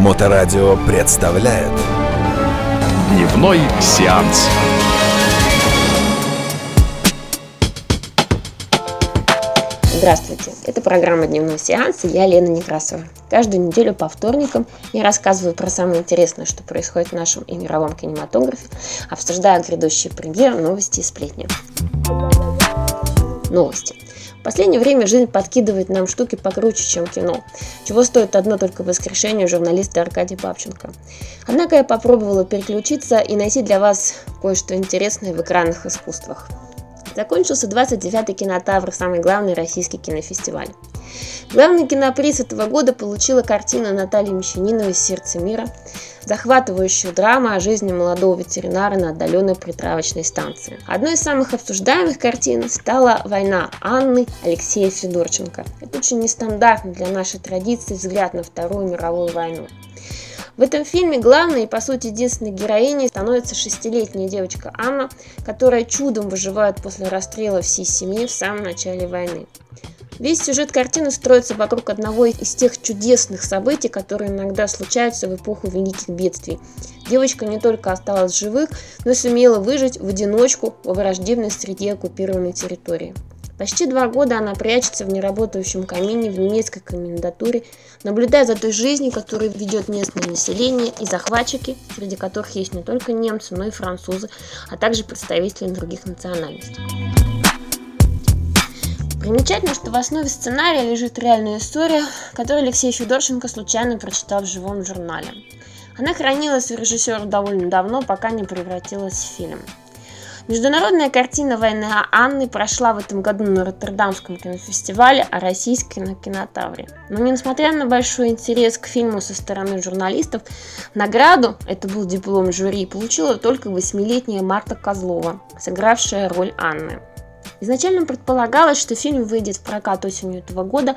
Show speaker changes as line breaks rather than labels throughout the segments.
Моторадио представляет
Дневной сеанс.
Здравствуйте, это программа «Дневной сеанс» и я Лена Некрасова. Каждую неделю по вторникам я рассказываю про самое интересное, что происходит в нашем и мировом кинематографе, обсуждая грядущие премьеры, новости и сплетни. Новости. В последнее время жизнь подкидывает нам штуки покруче, чем кино, чего стоит одно только воскрешение журналиста Аркадия Папченко. Однако я попробовала переключиться и найти для вас кое-что интересное в экранных искусствах. Закончился 29-й кинотавр, самый главный российский кинофестиваль. Главный киноприз этого года получила картина Натальи Мещаниновой «Сердце мира», захватывающая драма о жизни молодого ветеринара на отдаленной притравочной станции. Одной из самых обсуждаемых картин стала «Война Анны» Алексея Федорченко. Это очень нестандартный для нашей традиции взгляд на Вторую мировую войну. В этом фильме главной и, по сути, единственной героиней становится шестилетняя девочка Анна, которая чудом выживает после расстрела всей семьи в самом начале войны. Весь сюжет картины строится вокруг одного из тех чудесных событий, которые иногда случаются в эпоху великих бедствий. Девочка не только осталась живых, но и сумела выжить в одиночку во враждебной среде оккупированной территории. Почти два года она прячется в неработающем камине в немецкой комендатуре, наблюдая за той жизнью, которую ведет местное население и захватчики, среди которых есть не только немцы, но и французы, а также представители других национальностей. Примечательно, что в основе сценария лежит реальная история, которую Алексей Федорченко случайно прочитал в живом журнале. Она хранилась у режиссера довольно давно, пока не превратилась в фильм. Международная картина «Войны Анны» прошла в этом году на Роттердамском кинофестивале, а российский на кинотавре. Но несмотря на большой интерес к фильму со стороны журналистов, награду, это был диплом жюри, получила только восьмилетняя Марта Козлова, сыгравшая роль Анны. Изначально предполагалось, что фильм выйдет в прокат осенью этого года,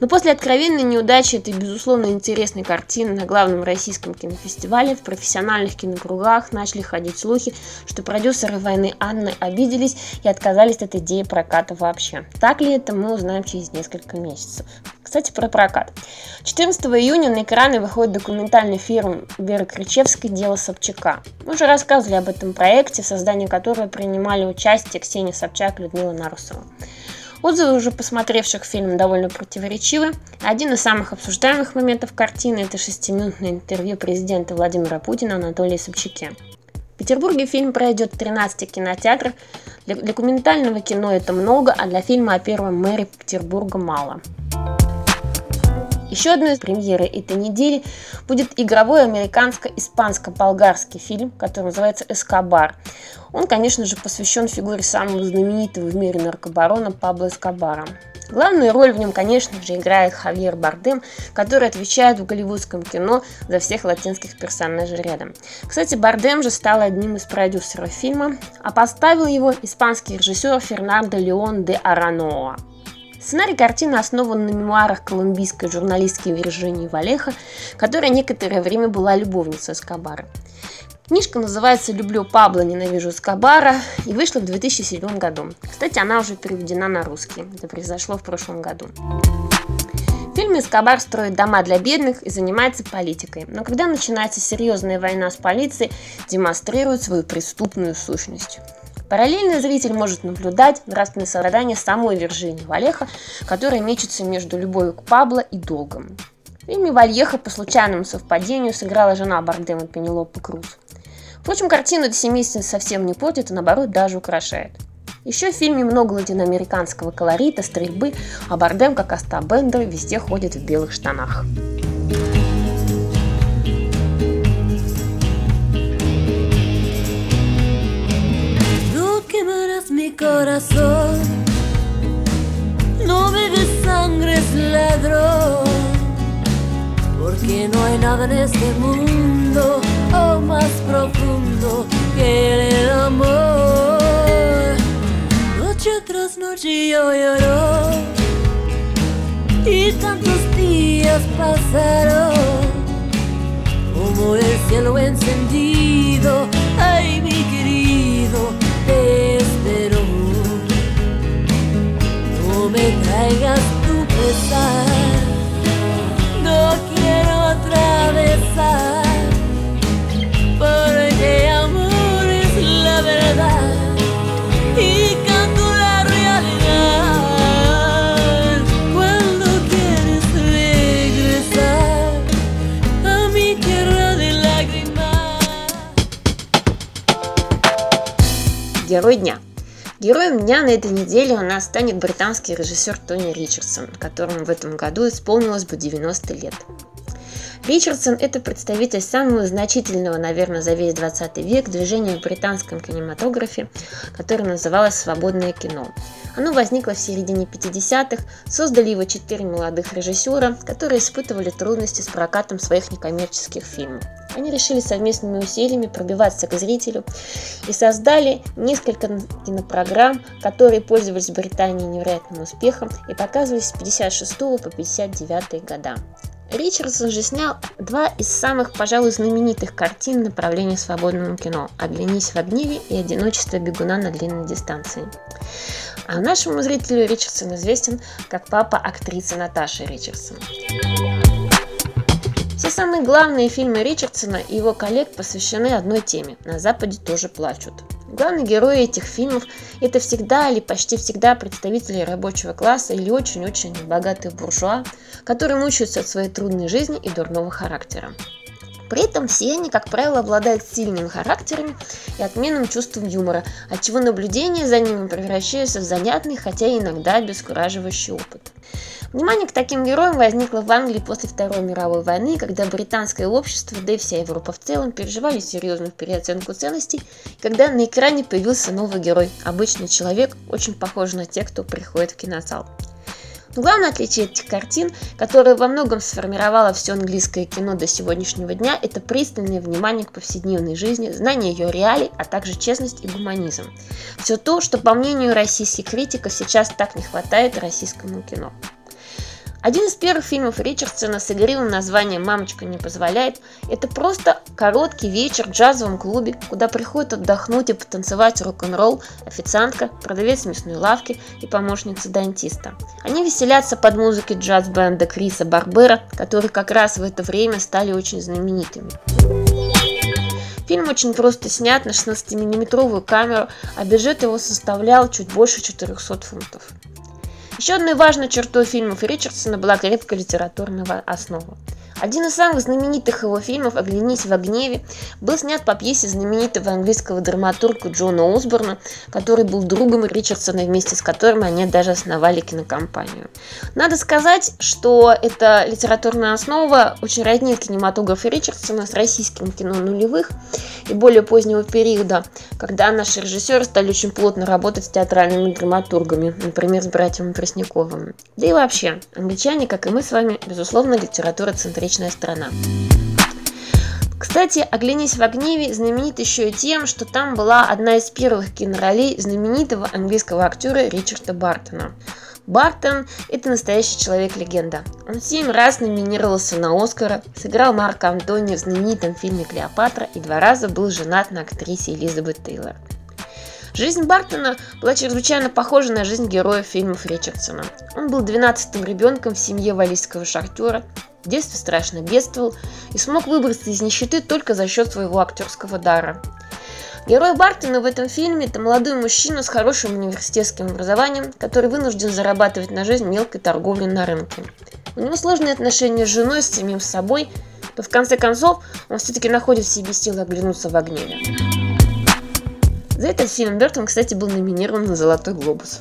но после откровенной неудачи этой безусловно интересной картины на главном российском кинофестивале в профессиональных кинокругах начали ходить слухи, что продюсеры «Войны Анны» обиделись и отказались от идеи проката вообще. Так ли это, мы узнаем через несколько месяцев. Кстати, про прокат. 14 июня на экраны выходит документальный фильм Веры Кричевской «Дело Собчака». Мы уже рассказывали об этом проекте, в создании которого принимали участие Ксения Собчак и Людмила Нарусова. Отзывы уже посмотревших фильм довольно противоречивы. Один из самых обсуждаемых моментов картины – это шестиминутное интервью президента Владимира Путина Анатолия Собчаке. В Петербурге фильм пройдет в 13 кинотеатрах. Для документального кино это много, а для фильма о первом мэре Петербурга мало. Еще одной из премьеры этой недели будет игровой американско-испанско-болгарский фильм, который называется «Эскобар». Он, конечно же, посвящен фигуре самого знаменитого в мире наркобарона Пабло Эскобара. Главную роль в нем, конечно же, играет Хавьер Бардем, который отвечает в голливудском кино за всех латинских персонажей рядом. Кстати, Бардем же стал одним из продюсеров фильма, а поставил его испанский режиссер Фернандо Леон де Араноа. Сценарий картины основан на мемуарах колумбийской журналистки Виржинии Валеха, которая некоторое время была любовницей Эскобара. Книжка называется «Люблю Пабло, ненавижу Эскобара» и вышла в 2007 году. Кстати, она уже переведена на русский. Это произошло в прошлом году. В фильме Эскобар строит дома для бедных и занимается политикой, но когда начинается серьезная война с полицией, демонстрирует свою преступную сущность. Параллельно зритель может наблюдать нравственное страдание самой Виржинии Валеха, которая мечется между любовью к Пабло и долгом. В фильме Вальеха по случайному совпадению сыграла жена Бардема Пенелопа Круз. Впрочем, картину эта семейственность совсем не портит, а наоборот даже украшает. Еще в фильме много латиноамериканского колорита, стрельбы, а Бардем, как Аста Бендер, везде ходит в белых штанах.
Corazón. No bebes sangre, es ladrón. Porque no hay nada en este mundo oh, más profundo que el amor. Noche tras noche yo lloro. Y tantos días pasaron. Como el cielo encendido. me traigas tu pesar. No quiero atravesar, porque
amor es
la verdad y canto la realidad. Cuando quieres regresar a mi tierra de lágrimas.
Llegó Героем дня на этой неделе у нас станет британский режиссер Тони Ричардсон, которому в этом году исполнилось бы 90 лет. Ричардсон – это представитель самого значительного, наверное, за весь 20 век движения в британском кинематографе, которое называлось «Свободное кино». Оно возникло в середине 50-х, создали его четыре молодых режиссера, которые испытывали трудности с прокатом своих некоммерческих фильмов. Они решили совместными усилиями пробиваться к зрителю и создали несколько кинопрограмм, которые пользовались в Британии невероятным успехом и показывались с 56 по 59 года. Ричардсон же снял два из самых, пожалуй, знаменитых картин направления свободному кино «Оглянись в гневе» и «Одиночество бегуна на длинной дистанции». А нашему зрителю Ричардсон известен как папа актрисы Наташи Ричардсон. Все самые главные фильмы Ричардсона и его коллег посвящены одной теме – «На Западе тоже плачут». Главные герои этих фильмов – это всегда или почти всегда представители рабочего класса или очень-очень богатых буржуа, которые мучаются от своей трудной жизни и дурного характера. При этом все они, как правило, обладают сильными характерами и отменным чувством юмора, отчего наблюдение за ними превращается в занятный, хотя и иногда обескураживающий опыт. Внимание к таким героям возникло в Англии после Второй мировой войны, когда британское общество, да и вся Европа в целом, переживали серьезную переоценку ценностей, когда на экране появился новый герой, обычный человек, очень похожий на тех, кто приходит в кинозал. Но главное отличие этих картин, которое во многом сформировало все английское кино до сегодняшнего дня, это пристальное внимание к повседневной жизни, знание ее реалий, а также честность и гуманизм. Все то, что, по мнению российских критиков, сейчас так не хватает российскому кино. Один из первых фильмов Ричардсона с игривым названием «Мамочка не позволяет» – это просто короткий вечер в джазовом клубе, куда приходят отдохнуть и потанцевать рок-н-ролл официантка, продавец мясной лавки и помощница дантиста. Они веселятся под музыки джаз-бенда Криса Барбера, которые как раз в это время стали очень знаменитыми. Фильм очень просто снят на 16-миллиметровую камеру, а бюджет его составлял чуть больше 400 фунтов. Еще одной важной чертой фильмов Ричардсона была крепкая литературная основа. Один из самых знаменитых его фильмов «Оглянись в гневе» был снят по пьесе знаменитого английского драматурга Джона Осборна, который был другом Ричардсона, вместе с которым они даже основали кинокомпанию. Надо сказать, что эта литературная основа очень роднит кинематограф Ричардсона с российским кино нулевых и более позднего периода, когда наши режиссеры стали очень плотно работать с театральными драматургами, например, с братьями Пресняковым. Да и вообще, англичане, как и мы с вами, безусловно, литература центрична солнечная страна. Кстати, «Оглянись в гневе» знаменит еще и тем, что там была одна из первых киноролей знаменитого английского актера Ричарда Бартона. Бартон – это настоящий человек-легенда. Он семь раз номинировался на Оскара, сыграл Марка Антония в знаменитом фильме «Клеопатра» и два раза был женат на актрисе Элизабет Тейлор. Жизнь Бартона была чрезвычайно похожа на жизнь героя фильмов Ричардсона. Он был 12-м ребенком в семье валийского шахтера, в детстве страшно бедствовал и смог выбраться из нищеты только за счет своего актерского дара. Герой Бартона в этом фильме – это молодой мужчина с хорошим университетским образованием, который вынужден зарабатывать на жизнь мелкой торговлей на рынке. У него сложные отношения с женой, с самим собой, но в конце концов он все-таки находит в себе силы оглянуться в огне. За этот фильм Бертон, кстати, был номинирован на «Золотой глобус».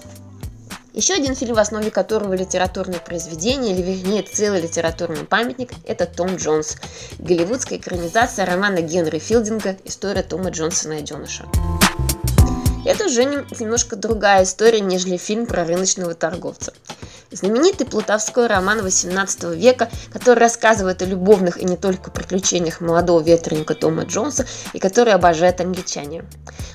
Еще один фильм, в основе которого литературное произведение, или вернее целый литературный памятник, это Том Джонс. Голливудская экранизация романа Генри Филдинга «История Тома Джонса найденыша». Это уже немножко другая история, нежели фильм про рыночного торговца. Знаменитый плутовской роман XVIII века, который рассказывает о любовных и не только приключениях молодого ветреника Тома Джонса и который обожают англичане.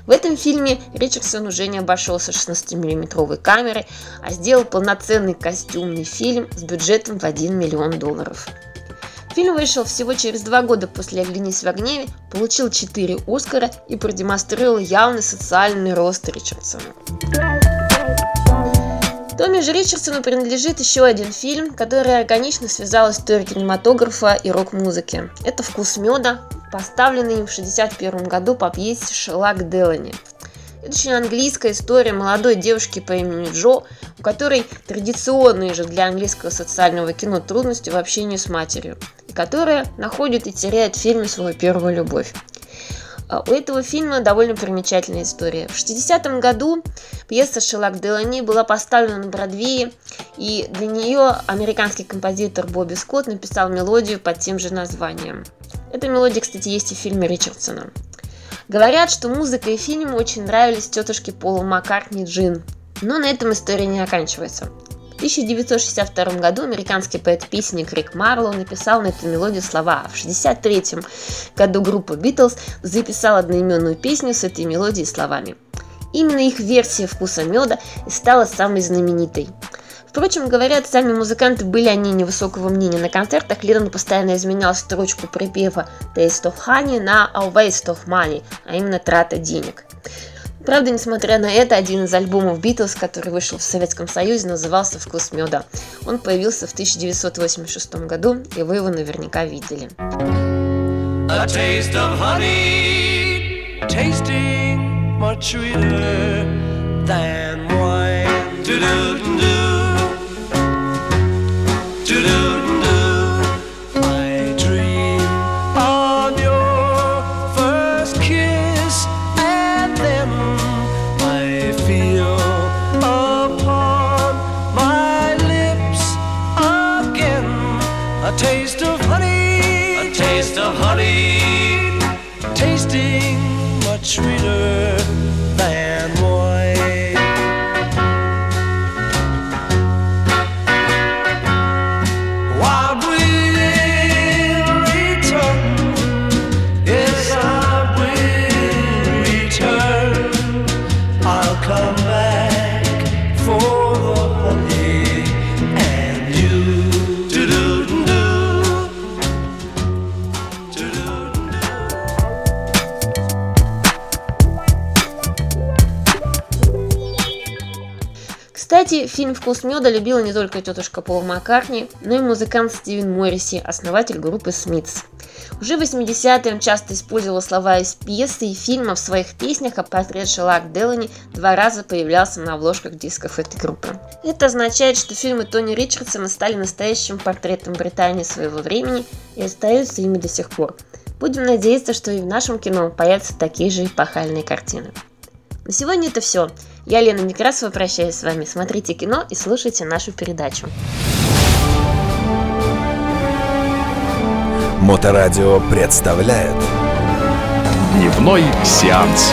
В этом фильме Ричардсон уже не обошелся 16-миллиметровой камерой, а сделал полноценный костюмный фильм с бюджетом в 1 миллион долларов. Фильм вышел всего через два года после «Оглянись в гневе», получил 4 Оскара и продемонстрировал явный социальный рост Ричардсона. Томми же Ричардсону принадлежит еще один фильм, который органично связал историю кинематографа и рок-музыки. Это «Вкус меда», поставленный им в 1961 году по пьесе Шелак Делани. Это очень английская история молодой девушки по имени Джо, у которой традиционные же для английского социального кино трудности в общении с матерью, и которая находит и теряет в фильме свою первую любовь. А у этого фильма довольно примечательная история. В 60-м году пьеса «Шелак Делани» была поставлена на Бродвее, и для нее американский композитор Бобби Скотт написал мелодию под тем же названием. Эта мелодия, кстати, есть и в фильме Ричардсона. Говорят, что музыка и фильм очень нравились тетушке Полу Маккартни Джин. Но на этом история не оканчивается. В 1962 году американский поэт-песенник Рик Марлоу написал на эту мелодию слова. В 1963 году группа Битлз записала одноименную песню с этой мелодией словами. Именно их версия «Вкуса меда» и стала самой знаменитой. Впрочем, говорят, сами музыканты были они невысокого мнения. На концертах Леннон постоянно изменял строчку припева «Taste of honey» на «A waste of money», а именно «трата денег». Правда, несмотря на это, один из альбомов Битлз, который вышел в Советском Союзе, назывался «Вкус меда». Он появился в 1986 году, и вы его наверняка видели. A taste of honey, tasting much sweeter than wine. Do-do-do-do. Кстати, фильм «Вкус меда» любила не только тетушка Пол Маккартни, но и музыкант Стивен Морриси, основатель группы Смитс. Уже в 80-е он часто использовал слова из пьесы и фильма в своих песнях, а портрет Шелак Делани два раза появлялся на обложках дисков этой группы. Это означает, что фильмы Тони Ричардсона стали настоящим портретом Британии своего времени и остаются ими до сих пор. Будем надеяться, что и в нашем кино появятся такие же эпохальные картины. На сегодня это все. Я, Лена Некрасова, прощаюсь с вами. Смотрите кино и слушайте нашу передачу.
Моторадио представляет
Дневной сеанс.